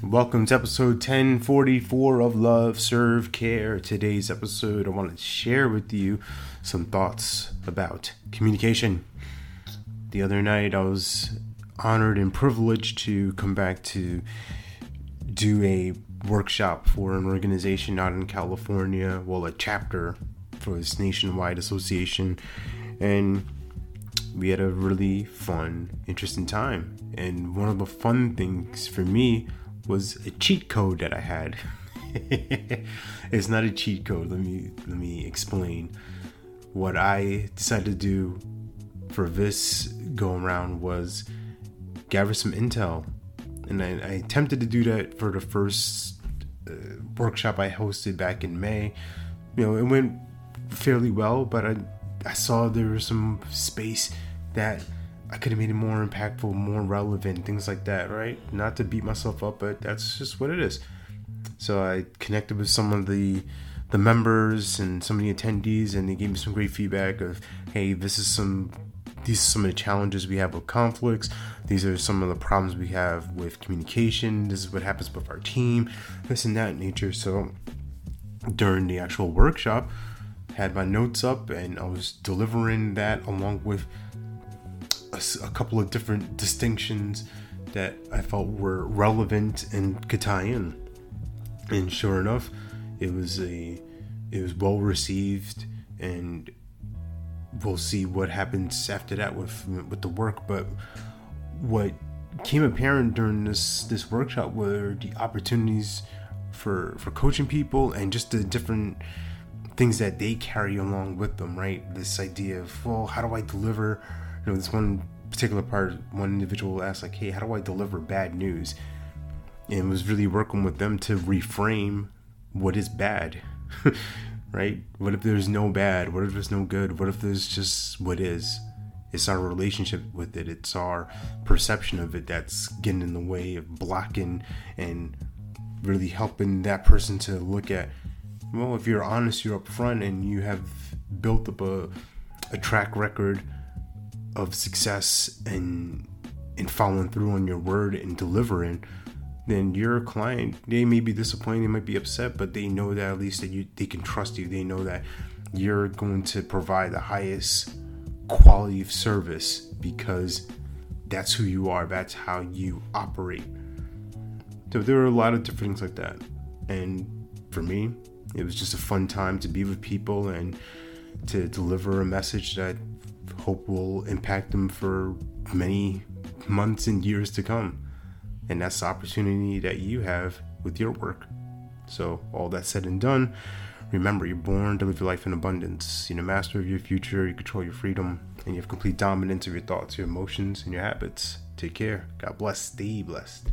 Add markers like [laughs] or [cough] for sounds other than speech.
Welcome to episode 1044 of Love, Serve, Care. Today's episode, I want to share with you some thoughts about communication. The other night, I was honored and privileged to come back to do a workshop for an organization out in California, well, a chapter for this nationwide association. And we had a really fun, interesting time. And one of the fun things for me was a cheat code that I had. [laughs] it's not a cheat code. Let me let me explain. What I decided to do for this go around was gather some intel, and I, I attempted to do that for the first uh, workshop I hosted back in May. You know, it went fairly well, but I I saw there was some space that I could have made it more impactful, more relevant, things like that, right? Not to beat myself up, but that's just what it is. So I connected with some of the the members and some of the attendees, and they gave me some great feedback of, hey, this is some these are some of the challenges we have with conflicts. These are some of the problems we have with communication. This is what happens with our team, this and that nature. So during the actual workshop, had my notes up and I was delivering that along with a, a couple of different distinctions that I felt were relevant and could tie in. And sure enough, it was a it was well received and we'll see what happens after that with with the work but what came apparent during this this workshop were the opportunities for for coaching people and just the different things that they carry along with them right this idea of well how do i deliver you know this one particular part one individual asked like hey how do i deliver bad news? And was really working with them to reframe what is bad [laughs] right? What if there's no bad? What if there's no good? What if there's just what is? It's our relationship with it. It's our perception of it that's getting in the way of blocking and really helping that person to look at well if you're honest you're upfront and you have built up a, a track record of success and and following through on your word and delivering then your client they may be disappointed they might be upset but they know that at least that you they can trust you. They know that you're going to provide the highest quality of service because that's who you are. That's how you operate. So there are a lot of different things like that. And for me it was just a fun time to be with people and to deliver a message that hope will impact them for many months and years to come and that's the opportunity that you have with your work. So, all that said and done, remember you're born to live your life in abundance. You're the master of your future, you control your freedom, and you have complete dominance of your thoughts, your emotions, and your habits. Take care. God bless. Stay blessed.